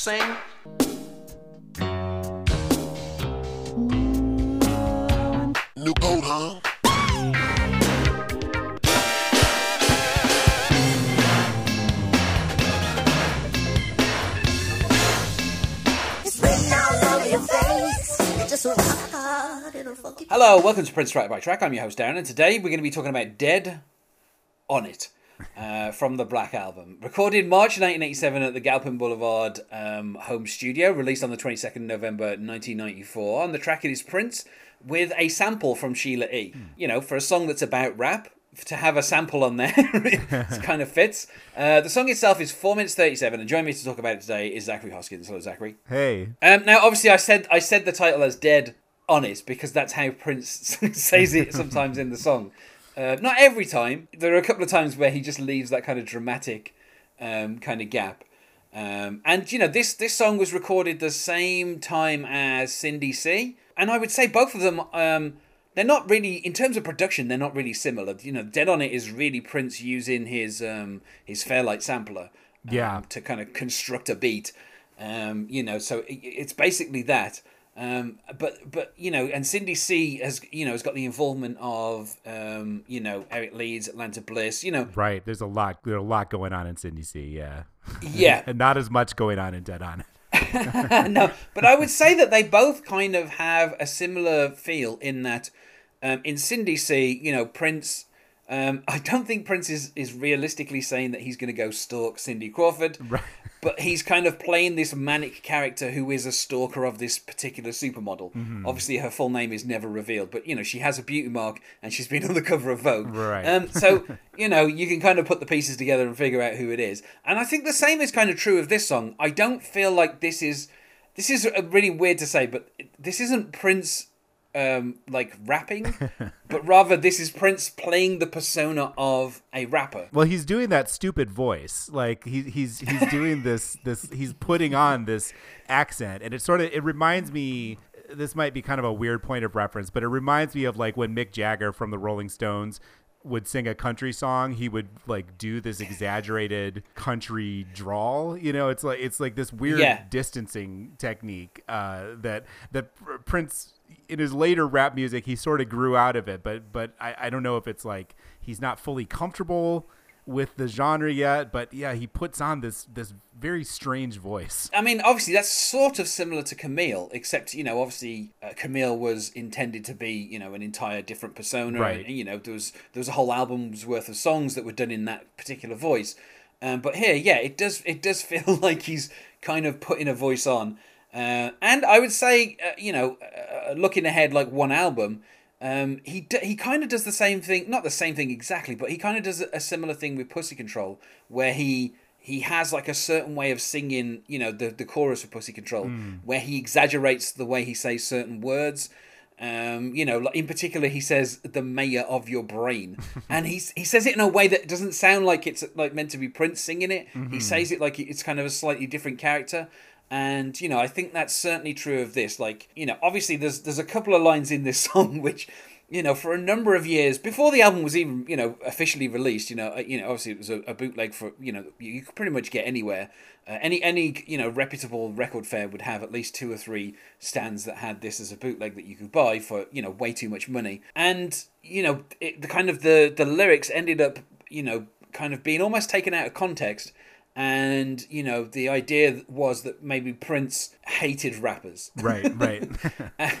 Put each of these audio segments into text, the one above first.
sing? New coat, huh? It's written all over your face. It's just so hard, it'll fuck you. Hello, welcome to Prince Track by Track. I'm your host Darren, and today we're going to be talking about "Dead on It" uh, from the Black Album, recorded March 1987 at the Galpin Boulevard um, home studio, released on the 22nd November 1994. On the track, it is Prince with a sample from Sheila E. You know, for a song that's about rap. To have a sample on there, it kind of fits. Uh, the song itself is four minutes thirty-seven, and joining me to talk about it today is Zachary Hoskins. Hello, Zachary. Hey. Um, now, obviously, I said I said the title as "Dead Honest" because that's how Prince says it sometimes in the song. Uh, not every time. There are a couple of times where he just leaves that kind of dramatic um, kind of gap. Um, and you know, this this song was recorded the same time as Cindy C, and I would say both of them. Um, they're not really in terms of production. They're not really similar. You know, "Dead on It" is really Prince using his um, his Fairlight sampler um, Yeah. to kind of construct a beat. Um, you know, so it, it's basically that. Um, but but you know, and Cindy C has you know has got the involvement of um, you know Eric Leeds, Atlanta Bliss. You know, Right. There's a lot there's a lot going on in Cindy C, yeah. yeah, and not as much going on in Dead On. no, but I would say that they both kind of have a similar feel in that um, in Cindy C, you know, Prince. Um, I don't think Prince is, is realistically saying that he's going to go stalk Cindy Crawford, Right. but he's kind of playing this manic character who is a stalker of this particular supermodel. Mm-hmm. Obviously, her full name is never revealed, but you know she has a beauty mark and she's been on the cover of Vogue. Right. Um, so you know you can kind of put the pieces together and figure out who it is. And I think the same is kind of true of this song. I don't feel like this is this is really weird to say, but this isn't Prince um like rapping but rather this is prince playing the persona of a rapper Well, he's doing that stupid voice. Like he, he's he's doing this this he's putting on this accent, and it sort of it reminds me. This might be kind of a weird point of reference, but it reminds me of like when Mick Jagger from the Rolling Stones would sing a country song, he would like do this exaggerated country drawl. You know, it's like it's like this weird Yeah. distancing technique uh, that that Prince in his later rap music he sort of grew out of it, but but I, I don't know if it's like he's not fully comfortable with the genre yet, but yeah, he puts on this this very strange voice. I mean, obviously, that's sort of similar to Camille, except you know, obviously, uh, Camille was intended to be you know an entire different persona, Right. and you know, there was there was a whole album's worth of songs that were done in that particular voice. Um, but here, yeah, it does it does feel like he's kind of putting a voice on, uh, and I would say, uh, you know, uh, looking ahead like one album. Um, he d- he kind of does the same thing, not the same thing exactly, but he kind of does a, a similar thing with Pussy Control, where he he has like a certain way of singing, you know, the the chorus of Pussy Control, where he exaggerates the way he says certain words. Um, you know, in particular, he says the mayor of your brain, and he's he says it in a way that doesn't sound like it's like meant to be Prince singing it. He says it like it's kind of a slightly different character. And you know, I think that's certainly true of this. Like, you know, obviously there's there's a couple of lines in this song which, you know, for a number of years before the album was even you know officially released, you know, uh, you know, obviously it was a, a bootleg for you know you, you could pretty much get anywhere. Uh, any any you know reputable record fair would have at least two or three stands that had this as a bootleg that you could buy for you know way too much money. And you know, it, the kind of the the lyrics ended up you know kind of being almost taken out of context and you know the idea was that maybe Prince hated rappers, Right, right.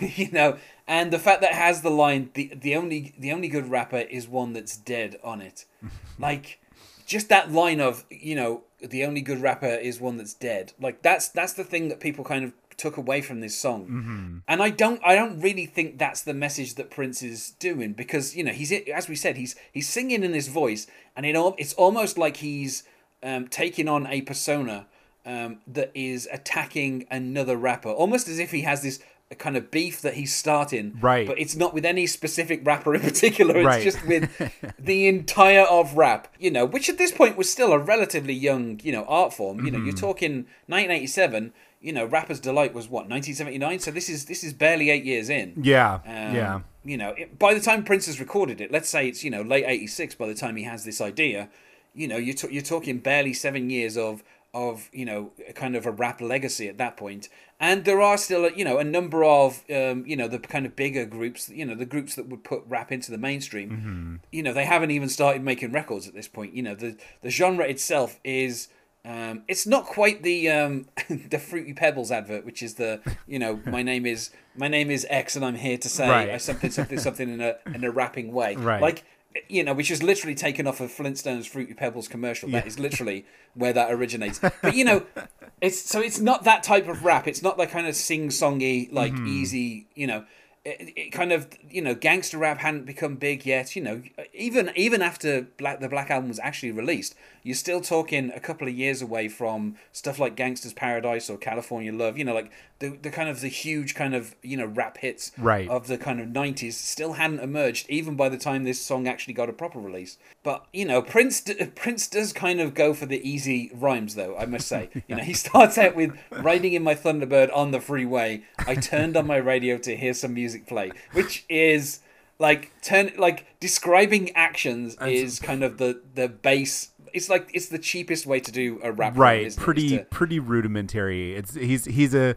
you know, and the fact that it has the line the the only the only good rapper is one that's dead on it, like just that line of you know the only good rapper is one that's dead, like that's that's the thing that people kind of took away from this song, mm-hmm. and I don't I don't really think that's the message that Prince is doing because you know he's as we said he's he's singing in his voice and it it's almost like he's um, taking on a persona um, that is attacking another rapper, almost as if he has this kind of beef that he's starting. Right. But it's not with any specific rapper in particular. It's Right. just with the entire of rap, you know, which at this point was still a relatively young, you know, art form. You know, you're talking 1987. You know, Rapper's Delight was what 1979. So this is this is barely eight years in. yeah, Um, yeah. You know, it, by the time Prince has recorded it, let's say it's you know late '86. By the time he has this idea, you know, you're t- you're talking barely seven years of of you know kind of a rap legacy at that point. And there are still you know a number of um, you know the kind of bigger groups you know the groups that would put rap into the mainstream. You know they haven't even started making records at this point. You know the the genre itself is um, it's not quite the um, the fruity pebbles advert which is the you know my name is my name is x and i'm here to say Right. something something something in a in a rapping way. Right. like you know, which is literally taken off of Flintstones Fruity Pebbles commercial. That is literally where that originates. But you know, it's so it's not that type of rap. It's not like kind of sing songy, like mm-hmm. easy. You know, it, it kind of you know gangster rap hadn't become big yet. You know, even even after Black the Black Album was actually released, you're still talking a couple of years away from stuff like Gangsta's Paradise or California Love. You know, like the the kind of the huge kind of you know rap hits Right. of the kind of 90s still hadn't emerged even by the time this song actually got a proper release but you know prince prince does kind of go for the easy rhymes though i must say you know he starts out with riding in my thunderbird on the freeway i turned on my radio to hear some music play which is like turn like describing actions is kind of the the base it's like it's the cheapest way to do a rap right isn't it? Is pretty to- pretty rudimentary. It's he's he's a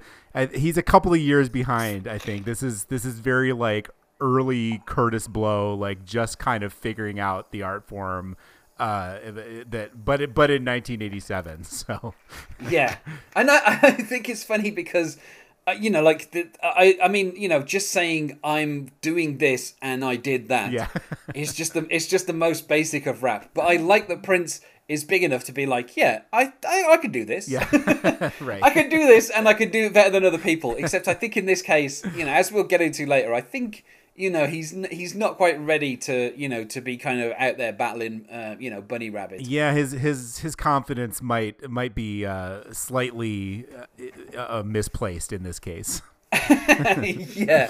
he's a couple of years behind i think. This is this is very like early Kurtis Blow like just kind of figuring out the art form uh that but it, but in 1987 so. Yeah, and I, I think it's funny because, uh, you know, like the, I, I mean, you know, just saying I'm doing this and I did that. Yeah. it's just the it's just the most basic of rap. But I like that Prince is big enough to be like, yeah, I I, I could do this. yeah right I could do this and I could do it better than other people. Except I think in this case, you know, as we'll get into later, I think you know he's he's not quite ready to you know to be kind of out there battling uh, you know bunny rabbit. yeah his his his confidence might might be uh slightly uh, uh, misplaced in this case yeah.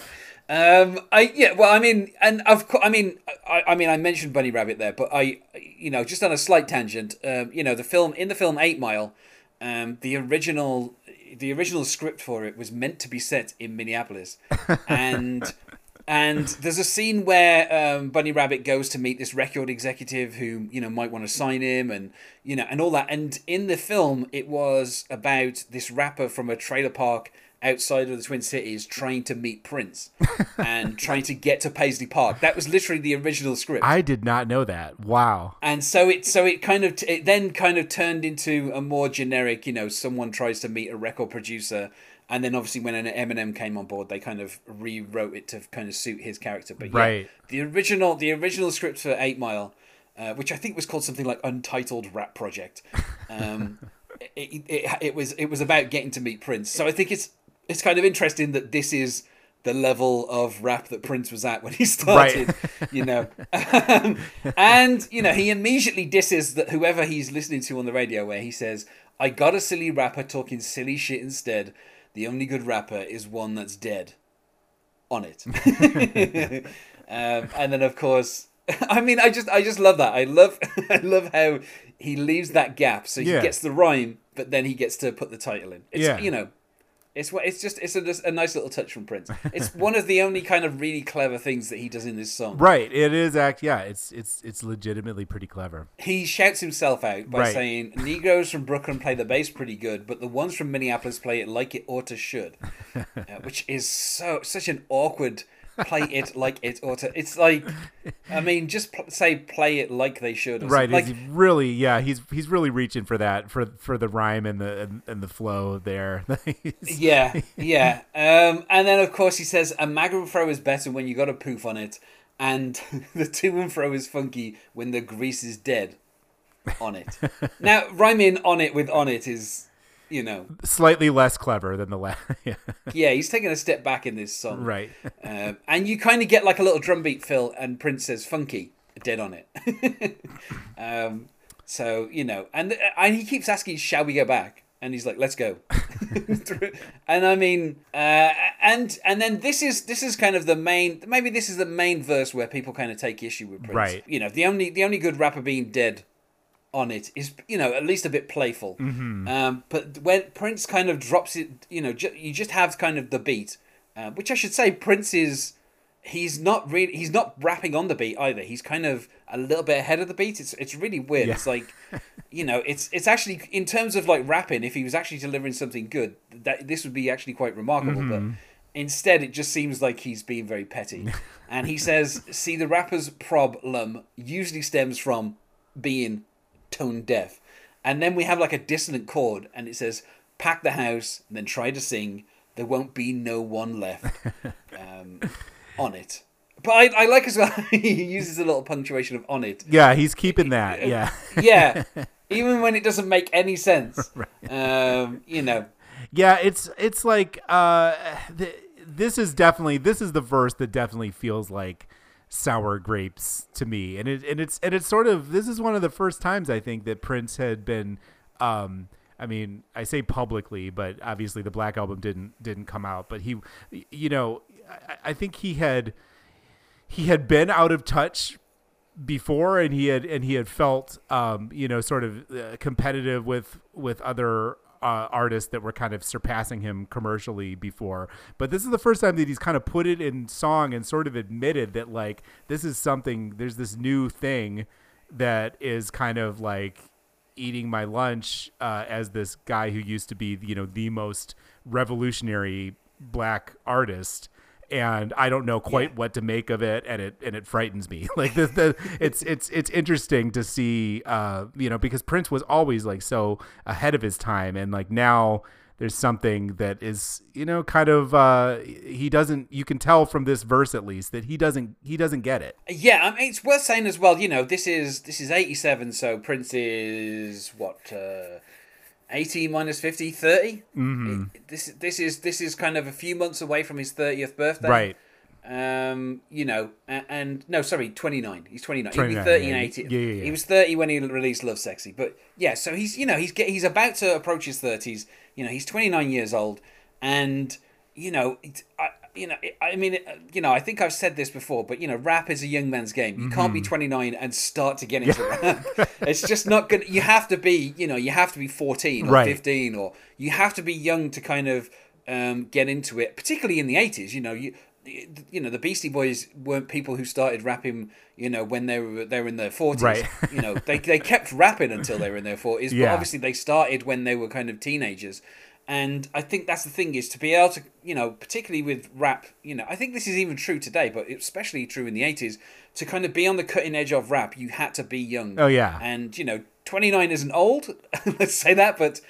Um, I yeah, well, I mean, and of course, I mean, I, I mean, I mentioned Bunny Rabbit there, but I, you know, just on a slight tangent, um, you know, the film in the film Eight Mile, um, the original, the original script for it was meant to be set in Minneapolis, and and there's a scene where um, Bunny Rabbit goes to meet this record executive who you know might want to sign him, and you know, and all that, and in the film it was about this rapper from a trailer park outside of the Twin Cities trying to meet Prince and trying to get to Paisley Park. That was literally the original script. i did not know that wow and so it so it kind of it then kind of turned into a more generic, you know, someone tries to meet a record producer and then obviously when an Eminem came on board, they kind of rewrote it to kind of suit his character. But yeah, Right. the original the original script for 8 Mile uh, which I think was called something like Untitled Rap Project. Um, it, it, it was it was about getting to meet Prince. So I think it's it's kind of interesting that this is the level of rap that Prince was at when he started, you know. Um, and you know, he immediately disses that whoever he's listening to on the radio, where he says, "I got a silly rapper talking silly shit instead. The only good rapper is one that's dead." On it, um, and then of course, I mean, I just I just love that. I love I love how he leaves that gap, so he Yeah. gets the rhyme, but then he gets to put the title in. It's, Yeah. you know. It's it's just it's a, a nice little touch from Prince. It's one of the only kind of really clever things that he does in this song. Right. It is act. Yeah. It's it's it's legitimately pretty clever. He shouts himself out by Right. saying, "Negroes from Brooklyn play the bass pretty good, but the ones from Minneapolis play it like it ought to should," uh, which is so such an awkward play it like it ought to. It's like, I mean, just pl- say play it like they should. Right. Like, Like, really. Yeah. He's he's really reaching for that for for the rhyme and the and, and the flow there. Yeah, yeah. Um, and then of course he says a magnum throw is better when you got a poof on it, and the to and fro is funky when the grease is dead on it. now rhyming on it with on it is, you know, Slightly less clever than the last. yeah. yeah, he's taking a step back in this song, Right. Um, and you kind of get like a little drum beat fill, and Prince says funky, dead on it. um, so you know, and and he keeps asking, "Shall we go back?" And he's like, "Let's go." and I mean, uh, and and then this is this is kind of the main. Maybe this is the main verse where people kind of take issue with Prince. Right. You know, the only the only good rapper being dead on it is you know at least a bit playful. Um, but when Prince kind of drops it, you know, ju- you just have kind of the beat, uh, which I should say Prince is he's not really he's not rapping on the beat either. He's kind of a little bit ahead of the beat. It's it's really weird. Yeah. It's like you know, it's it's actually in terms of like rapping, if he was actually delivering something good, that this would be actually quite remarkable. Mm-hmm. But instead, it just seems like he's being very petty. and he says, "See, the rapper's problem usually stems from being tone deaf." And then we have like a dissonant chord, and it says, "Pack the house, and then try to sing. There won't be no one left." um, on it. But I, I like as well. he uses a little punctuation of on it. Yeah, he's keeping that. Yeah. Yeah, even when it doesn't make any sense. Um, you know, Yeah, it's it's like uh, th- this is definitely this is the verse that definitely feels like sour grapes to me, and it and it's and it's sort of this is one of the first times I think that Prince had been. Um, I mean, I say publicly, but obviously the Black Album didn't didn't come out. But he, you know, I, I think he had he had been out of touch before and he had and he had felt um you know sort of uh, competitive with with other uh, artists that were kind of surpassing him commercially before. But this is the first time that he's kind of put it in song and sort of admitted that like this is something there's this new thing that is kind of like eating my lunch uh, as this guy who used to be you know the most revolutionary black artist and I don't know quite Yeah. what to make of it, and it and it frightens me. Like the, the it's it's it's interesting to see, uh, you know, because Prince was always like so ahead of his time, and like now there's something that is you know kind of uh, he doesn't. You can tell from this verse at least that he doesn't he doesn't get it. yeah. I mean, it's worth saying as well. You know, this is this is eighty seven. So Prince is what uh, eighty minus 50, 30? Mm-hmm. This this is this is kind of a few months away from his thirtieth birthday. Right. Um, you know, and, and no, sorry, twenty nine. He's twenty nine. He'll be 29, thirty yeah. and eighty. Yeah, yeah, yeah. He was thirty when he released Lovesexy, but yeah. So he's you know he's get, he's about to approach his thirties. You know, he's twenty nine years old, and you know, it, I, you know, I mean, you know, I think I've said this before, but you know, rap is a young man's game. You can't be Mm-hmm. twenty nine and start to get into rap. It's just not gonna. You have to be, you know, you have to be fourteen or Right. fifteen, or you have to be young to kind of um, get into it. Particularly in the eighties, you know, you you know the Beastie Boys weren't people who started rapping you know when they were they were in their 40s Right. you know they, they kept rapping until they were in their 40s but obviously they started when they were kind of teenagers and I think that's the thing is to be able to you know particularly with rap you know I think this is even true today but especially true in the 80s to kind of be on the cutting edge of rap you had to be young Oh, yeah. and you know 29 isn't old let's say that but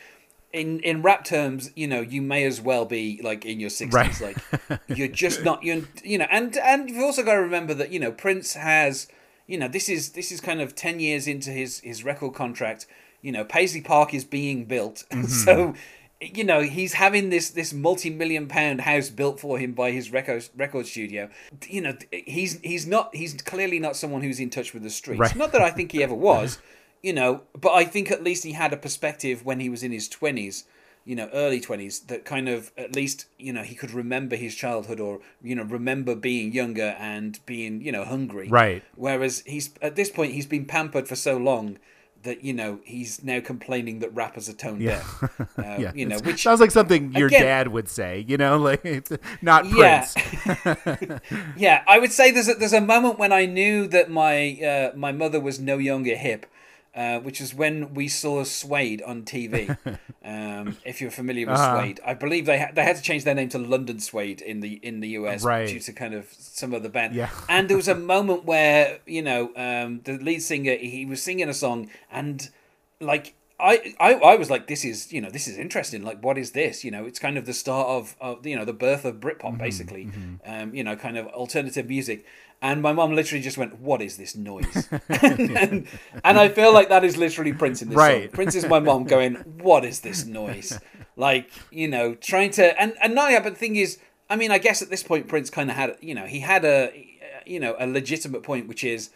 in in rap terms, you know, you may as well be like in your sixties. Right. Like you're just not you you know, and and you've also got to remember that you know Prince has you know this is this is kind of ten years into his his record contract. You know, Paisley Park is being built, mm-hmm. so you know he's having this this multi million pound house built for him by his record record studio. You know, he's he's not he's clearly not someone who's in touch with the streets. Right. Not that I think he ever was you know, but I think at least he had a perspective when he was in his 20s, you know, early 20s, that kind of, at least, you know, he could remember his childhood or, you know, remember being younger and being, you know, hungry. Right. Whereas he's, at this point, he's been pampered for so long that, you know, he's now complaining that rappers are tone Yeah. deaf. Uh, Yeah, You know, which. sounds like something your again- dad would say. You know, like it's not Yeah. Prince. yeah, I would say there's a, there's a moment when I knew that my uh, my mother was no younger hip, uh, which is when we saw Suede on TV. um, if you're familiar with Uh-huh. Suede, I believe they ha- they had to change their name to London Suede in the in the US Right. due to kind of some of the band. Yeah. and there was a moment where you know um, the lead singer he was singing a song and like. I, I, I was like, this is you know this is interesting. Like, what is this? You know, it's kind of the start of, of you know the birth of Britpop, Mm-hmm, basically. Um, you know, kind of alternative music. And my mom literally just went, "What is this noise?" and, and I feel like that is literally Prince in this Right. song. Prince is my mom going, "What is this noise?" Like you know, trying to and and not yet. But the thing is, I mean, I guess at this point, Prince kind of had you know he had a you know a legitimate point, which is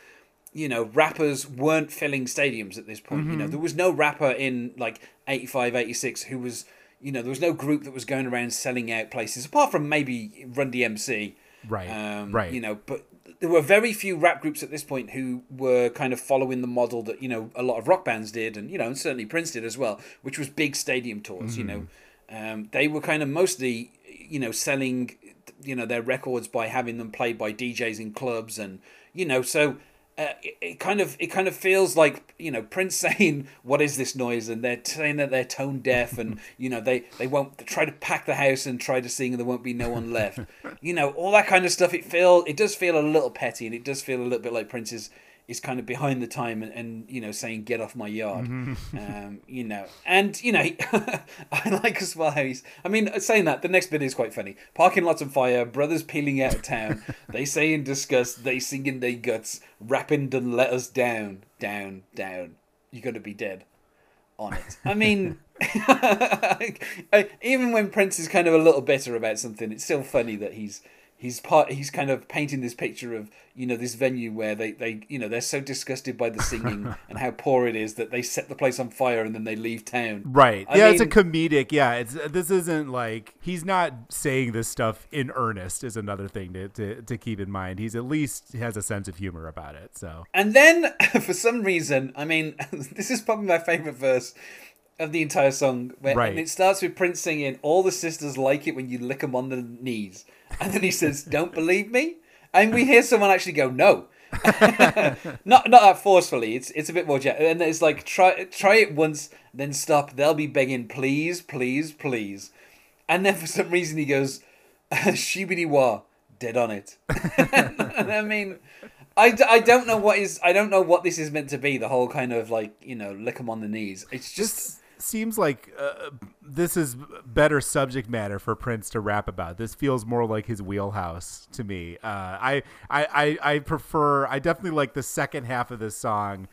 you know, rappers weren't filling stadiums at this point. You Mm-hmm. know, there was no rapper in like 85, 86 who was, you know, there was no group that was going around selling out places apart from maybe Run DMC. Right, Um, right. You know, but there were very few rap groups at this point who were kind of following the model that, you know, a lot of rock bands did and, you know, and certainly Prince did as well, which was big stadium tours, you know. Mm-hmm. Um, they were kind of mostly, you know, selling you know their records by having them played by DJs in clubs and you know so uh, it, it kind of it kind of feels like you know Prince saying what is this noise? And they're saying that they're tone deaf and you know they they won't try to pack the house and try to sing and there won't be no one left. You know all that kind of stuff it feel it does feel a little petty and it does feel a little bit like Prince is kind of behind the time and, and you know saying get off my yard. Um, you know and you know he, i like as well how he's i mean saying that the next bit is quite funny. Parking lots on fire brothers peeling out of town. They say in disgust they sing in their guts rapping done let us down down down. You gotta be dead on it. I mean even when prince is kind of a little bitter about something it's still funny that he's he's part he's kind of painting this picture of you know this venue where they they you know they're so disgusted by the singing and how poor it is that they set the place on fire and then they leave town Right. I yeah, it's a comedic. Yeah, it's this isn't like he's not saying this stuff in earnest. Is another thing to, to to keep in mind. He's at least has a sense of humor about it. So And then, for some reason, I mean, this is probably my favorite verse of the entire song. Where, Right. And it starts with Prince singing, "All the sisters like it when you lick them on the knees," and then he says, "Don't believe me," and we hear someone actually go, "No." not not that forcefully. It's it's a bit more jet, and it's like try try it once, then stop. They'll be begging, please, please, please, and then for some reason he goes, "Shibidi wah, dead on it." and I mean, I, I don't know what is I don't know what this is meant to be. The whole kind of like you know lick 'em on the knees. It's just seems like uh, this is better subject matter for Prince to rap about. This feels more like his wheelhouse to me. Uh, I, I I I prefer. I definitely like the second half of this song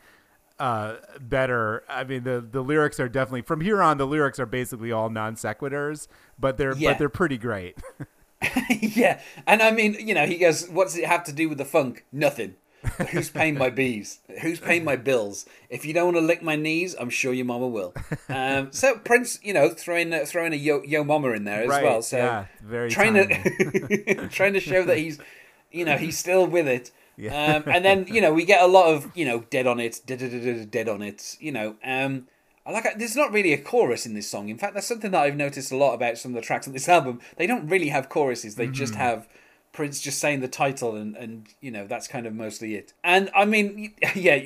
uh better i mean the the lyrics are definitely from here on the lyrics are basically all non sequiturs but they're Yeah. but they're pretty great yeah, and I mean you know he goes, what's it have to do with the funk? Nothing. Who's paying my bees? Who's paying my bills? If you don't want to lick my knees, I'm sure your mama will. Um, so Prince, you know, throwing uh, throwing a yo yo mama in there as Right, well. So yeah, very trying to trying to show that he's, you know, he's still with it. Yeah. Um, and then you know we get a lot of you know dead on it, dead, dead, dead, dead on it. You know, um, I like there's not really a chorus in this song. In fact, that's something that I've noticed a lot about some of the tracks on this album. They don't really have choruses. They just Mm-hmm. have Prince just saying the title, and and you know that's kind of mostly it. And I mean, yeah,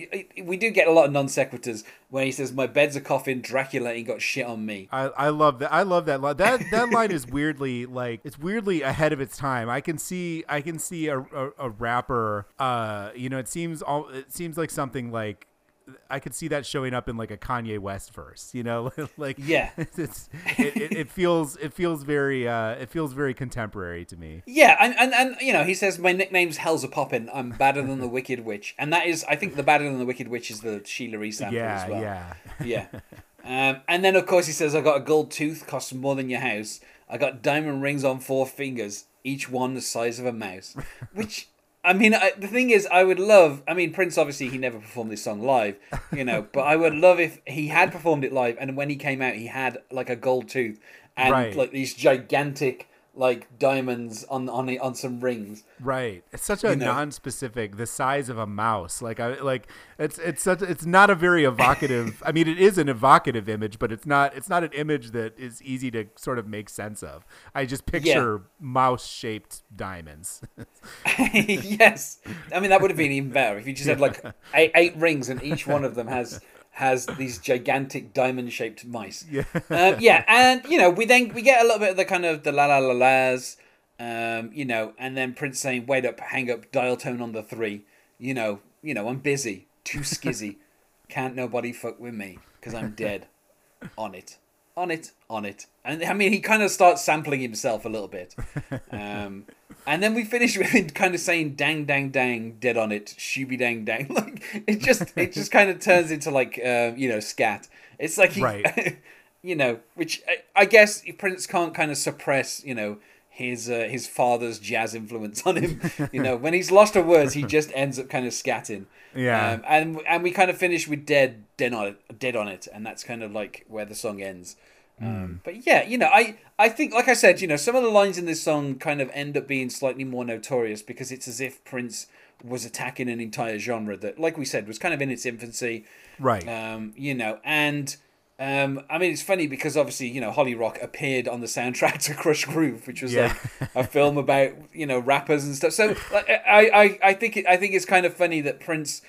we do get a lot of non sequiturs where he says, "My bed's a coffin, Dracula ain't got shit on me." I, I love that. I love that line. That that line is weirdly like it's weirdly ahead of its time. I can see I can see a, a, a rapper. Uh, you know, it seems all it seems like something like I could see that showing up in like a Kanye West verse. You know, like Yeah. it's it, it, it feels it feels very uh it feels very contemporary to me. Yeah, and, and, and you know, he says my nickname's Hell's a Poppin'. I'm badder than the Wicked Witch, and that is, I think, the badder than the Wicked Witch is the Sheila E. sample Yeah, as well. yeah. yeah. Um, and then of course he says, I got a gold tooth, costs more than your house. I got diamond rings on four fingers, each one the size of a mouse. Which, I mean, I, the thing is, I would love. I mean, Prince obviously he never performed this song live, you know, but I would love if he had performed it live, and when he came out, he had like a gold tooth and Right. like these gigantic like diamonds on on on some rings. Right. It's such a You know. non-specific, the size of a mouse. Like I like it's it's such it's not a very evocative. I mean, it is an evocative image, but it's not it's not an image that is easy to sort of make sense of. I just picture mouse-shaped diamonds. yes, I mean that would have been even better if you just had like eight, eight rings and each one of them has has these gigantic diamond shaped mice. Yeah. um, yeah, and you know we then we get a little bit of the kind of the la la la las, um, you know, and then Prince saying, "Wait up, hang up, dial tone on the three. You know, you know, I'm busy, too skizzy, can't nobody fuck with me because I'm dead, on it." On it, on it, and I mean, he kind of starts sampling himself a little bit, um, and then we finish with him kind of saying "dang, dang, dang," dead on it, shooby dang, dang. Like it just, it just kind of turns into like, uh, you know, scat. It's like he, Right. you know, which I, I guess Prince can't kind of suppress, you know, his uh, his father's jazz influence on him. you know, when he's lost for words, he just ends up kind of scatting. Yeah. Um, and and we kind of finish with dead, dead on it, dead on it, and that's kind of like where the song ends. Um, but yeah, you know, I I think, like I said, you know, some of the lines in this song kind of end up being slightly more notorious because it's as if Prince was attacking an entire genre that, like we said, was kind of in its infancy right. um, you know, and Um, I mean, it's funny because obviously, you know, Holly Rock appeared on the soundtrack to Krush Groove, which was Yeah. like a film about you know rappers and stuff. So like, I, I, I think it, I think it's kind of funny that Prince,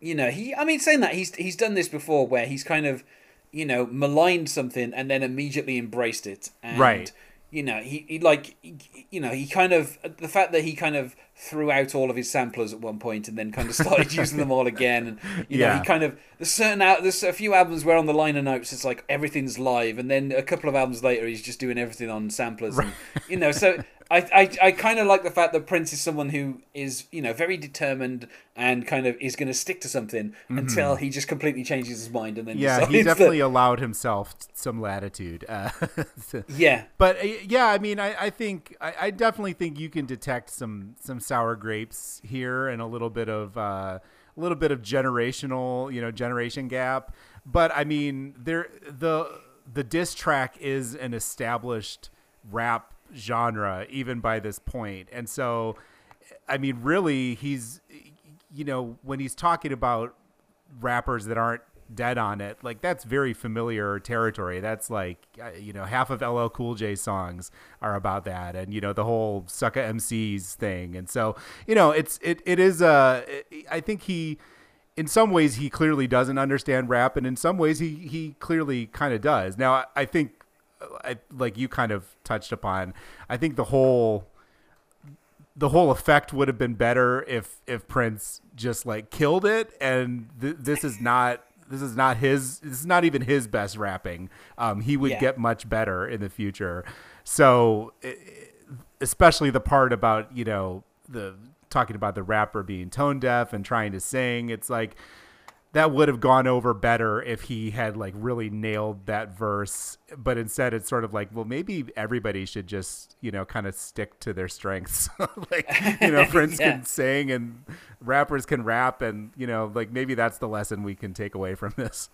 you know, he. I mean, saying that he's he's done this before, where he's kind of, you know, maligned something and then immediately embraced it. And, Right. You know, he, he like, he- you know, he kind of the fact that he kind of threw out all of his samplers at one point and then kind of started using them all again, and you know, he kind of there's certain out there's a few albums where on the liner notes it's like everything's live, and then a couple of albums later he's just doing everything on samplers, and, you know. So I I, I kind of like the fact that Prince is someone who is you know very determined and kind of is going to stick to something until he just completely changes his mind and then Mm-hmm. Yeah, he that- definitely allowed himself some latitude. Uh, yeah but uh, yeah, I mean, I, I think I, I definitely think you can detect some some sour grapes here and a little bit of uh, a little bit of generational, you know, generation gap. But I mean, there the the diss track is an established rap genre even by this point, and so I mean, really, he's you know when he's talking about rappers that aren't dead on it like that's very familiar territory. That's like uh, you know half of LL Cool J songs are about that and you know the whole sucka MCs thing. And so you know it's it it is uh I think he in some ways he clearly doesn't understand rap and in some ways he he clearly kind of does. Now I, I think I, like you kind of touched upon I think the whole the whole effect would have been better if if Prince just like killed it. And th- this is not this is not his this is not even his best rapping. Um he would Yeah. get much better in the future. So especially the part about you know the talking about the rapper being tone deaf and trying to sing it's like that would have gone over better if he had like really nailed that verse but instead it's sort of like well maybe everybody should just you know kind of stick to their strengths. Like you know prince Yeah. can sing and rappers can rap and you know like maybe that's the lesson we can take away from this.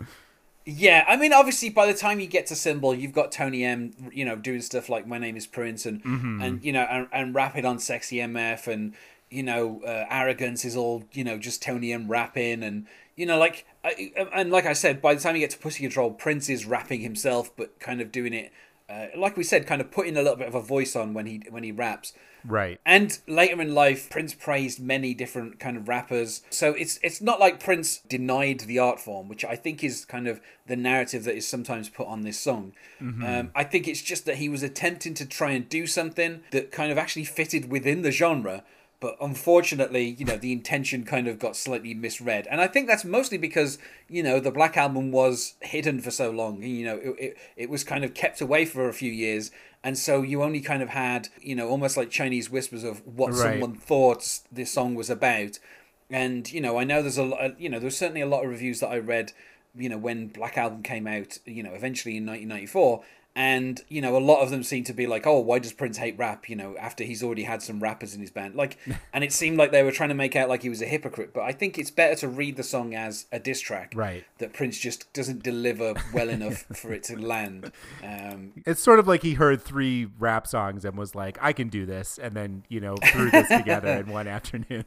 Yeah, I mean, obviously, by the time you get to Symbol, you've got Tony M, you know, doing stuff like "My Name Is Prince" and mm-hmm. and you know, and, and rapping on "Sexy MF" and you know, uh, "Arrogance" is all you know, just Tony M rapping and you know, like I, and like I said, by the time you get to Pussy Control, Prince is rapping himself, but kind of doing it, uh, like we said, kind of putting a little bit of a voice on when he when he raps. right And later in life, Prince praised many different kind of rappers. So it's it's not like Prince denied the art form, which I think is kind of the narrative that is sometimes put on this song. Um, I think it's just that he was attempting to try and do something that kind of actually fitted within the genre. But unfortunately, you know, the intention kind of got slightly misread. And I think that's mostly because, you know, the Black Album was hidden for so long. You know, it, it, it was kind of kept away for a few years. And so you only kind of had, you know, almost like Chinese whispers of what Right. someone thought this song was about. And, you know, I know there's a lot, you know, there's certainly a lot of reviews that I read, you know, when Black Album came out, you know, eventually in 1994. And, you know, a lot of them seem to be like, oh, why does Prince hate rap, you know, after he's already had some rappers in his band? Like, and it seemed like they were trying to make out like he was a hypocrite. But I think it's better to read the song as a diss track. Right. That Prince just doesn't deliver well enough for it to land. Um, it's sort of like he heard three rap songs and was like i can do this and then you know threw this together in one afternoon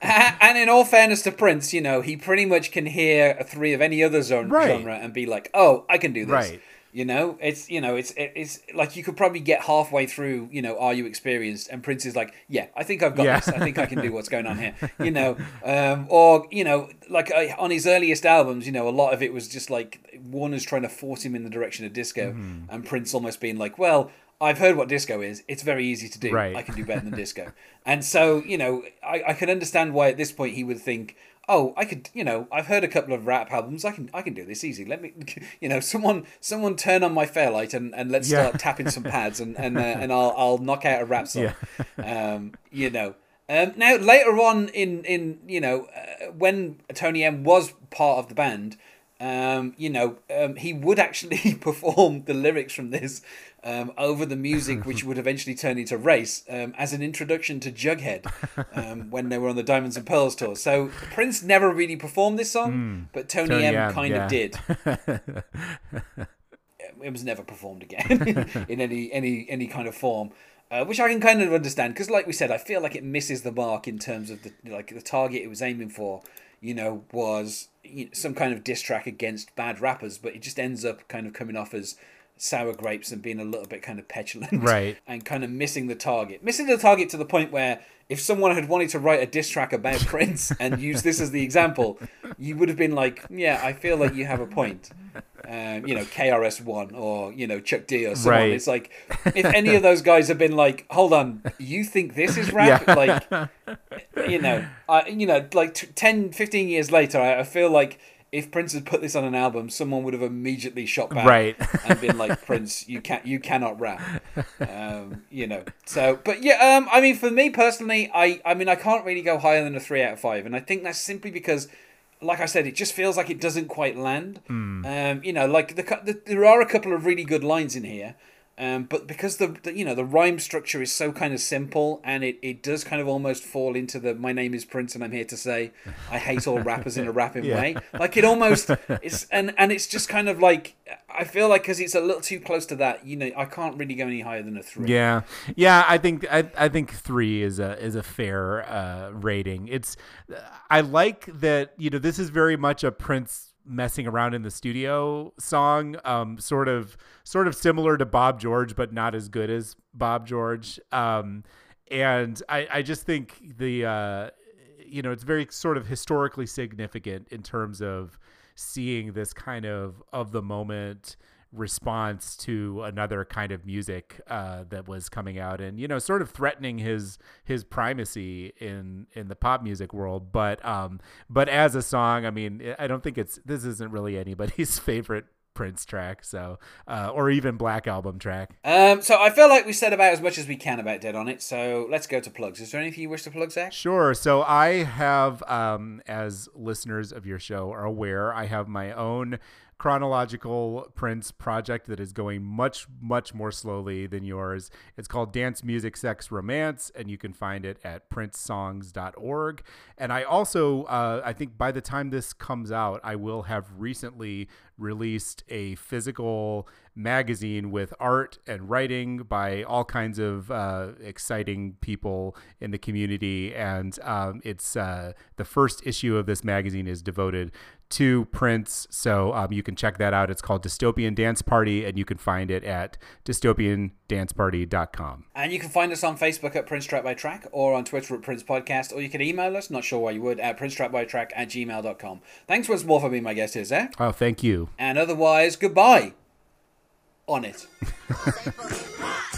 and in all fairness to Prince, you know, he pretty much can hear a three of any other zone, Right. genre and be like, "Oh, I can do this." Right. You know, it's you know, it's it's like you could probably get halfway through. You know, are you experienced? And Prince is like, "Yeah, I think I've got Yeah. this. I think I can do what's going on here." You know, um, or you know, like uh, on his earliest albums, you know, a lot of it was just like Warner's trying to force him in the direction of disco, Mm-hmm. and Prince almost being like, "Well." I've heard what disco is. It's very easy to do. Right. I can do better than disco. And so, you know, I, I can understand why at this point he would think, oh, I could, you know, I've heard a couple of rap albums. I can, I can do this easy. Let me, you know, someone, someone turn on my fairlight and, and let's Yeah. start tapping some pads and and uh, and I'll I'll knock out a rap song. Um, you know. Um, now later on in in you know uh, when Tony M was part of the band, um, you know um, he would actually perform the lyrics from this um, over the music, which would eventually turn into Race um, as an introduction to Jughead um, when they were on the Diamonds and Pearls tour. So Prince never really performed this song, but Tony, Tony M, M, kind yeah. of did. it was never performed again in any any any kind of form. Uh, which I can kind of understand because, like we said, I feel like it misses the mark in terms of the like the target it was aiming for. You know, was you know, some kind of diss track against bad rappers, but it just ends up kind of coming off as sour grapes and being a little bit kind of petulant, Right. And kind of missing the target, missing the target to the point where if someone had wanted to write a diss track about Prince and use this as the example, you would have been like, yeah, I feel like you have a point. Um, you know, KRS One or you know Chuck D or someone. Right. It's like if any of those guys have been like, hold on, you think this is rap? Yeah. Like, you know, I, you know, like t- 10, 15 years later, I, I feel like if Prince had put this on an album, someone would have immediately shot back Right. and been like, Prince, you can't, you cannot rap. Um, you know, so, but yeah, um, I mean, for me personally, I, I mean, I can't really go higher than a three out of five, and I think that's simply because. Like I said, it just feels like it doesn't quite land. Um, you know, like the, the there are a couple of really good lines in here, um, but because the, the you know the rhyme structure is so kind of simple and it, it does kind of almost fall into the my name is Prince and I'm here to say I hate all rappers in a rapping Yeah. way. Like it almost it's and and it's just kind of like I feel like because it's a little too close to that. You know, I can't really go any higher than a three. Yeah, yeah. I think I, I think three is a is a fair uh, rating. It's I like that you know this is very much a Prince messing around in the studio song, um, sort of sort of similar to Bob George, but not as good as Bob George. Um, and I I just think the uh, you know it's very sort of historically significant in terms of seeing this kind of of the moment response to another kind of music uh, that was coming out and you know sort of threatening his his primacy in in the pop music world but um but as a song i mean i don't think it's this isn't really anybody's favorite prince track so uh, or even black album track Um, so I feel like we said about as much as we can about Dead on It. So let's go to plugs. Is there anything you wish to plug, Zach? Sure. So I have, um, as listeners of your show are aware, I have my own chronological Prince project that is going much, much more slowly than yours. It's called Dance Music Sex Romance, and you can find it at princesongs.org. And I also, uh, I think by the time this comes out, I will have recently released a physical magazine with art and writing by all kinds of uh, exciting people in the community. And um, it's uh, the first issue of this magazine is devoted to Prince. So um, you can check that out. It's called Dystopian Dance Party, and you can find it at dystopiandanceparty.com. And you can find us on Facebook at Prince Track by Track or on Twitter at Prince Podcast, or you can email us, not sure why you would, at Prince Track by Track at gmail.com. Thanks once more for being my guest here, Zach. Oh, thank you. And otherwise, goodbye. On it.